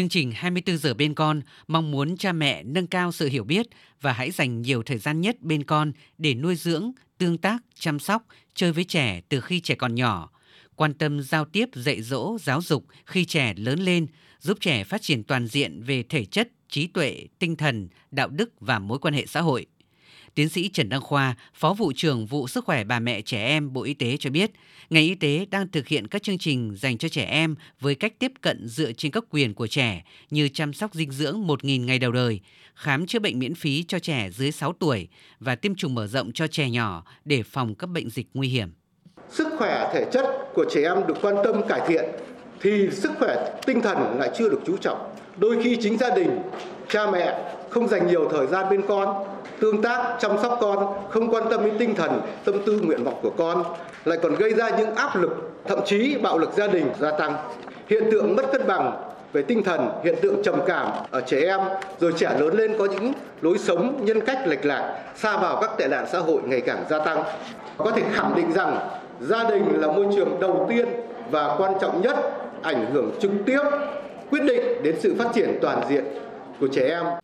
Chương trình 24 giờ bên con mong muốn cha mẹ nâng cao sự hiểu biết và hãy dành nhiều thời gian nhất bên con để nuôi dưỡng, tương tác, chăm sóc, chơi với trẻ từ khi trẻ còn nhỏ, quan tâm giao tiếp dạy dỗ, giáo dục khi trẻ lớn lên, giúp trẻ phát triển toàn diện về thể chất, trí tuệ, tinh thần, đạo đức và mối quan hệ xã hội. Tiến sĩ Trần Đăng Khoa, Phó vụ trưởng vụ sức khỏe bà mẹ trẻ em Bộ Y tế cho biết, ngành y tế đang thực hiện các chương trình dành cho trẻ em với cách tiếp cận dựa trên các quyền của trẻ như chăm sóc dinh dưỡng 1.000 ngày đầu đời, khám chữa bệnh miễn phí cho trẻ dưới 6 tuổi và tiêm chủng mở rộng cho trẻ nhỏ để phòng các bệnh dịch nguy hiểm. Sức khỏe thể chất của trẻ em được quan tâm cải thiện thì sức khỏe tinh thần lại chưa được chú trọng. Đôi khi chính gia đình, cha mẹ không dành nhiều thời gian bên con tương tác chăm sóc con không quan tâm đến tinh thần tâm tư nguyện vọng của con lại còn gây ra những áp lực thậm chí bạo lực gia đình gia tăng hiện tượng mất cân bằng về tinh thần hiện tượng trầm cảm ở trẻ em rồi trẻ lớn lên có những lối sống nhân cách lệch lạc xa vào các tệ nạn xã hội ngày càng gia tăng có thể khẳng định rằng gia đình là môi trường đầu tiên và quan trọng nhất ảnh hưởng trực tiếp quyết định đến sự phát triển toàn diện của trẻ em.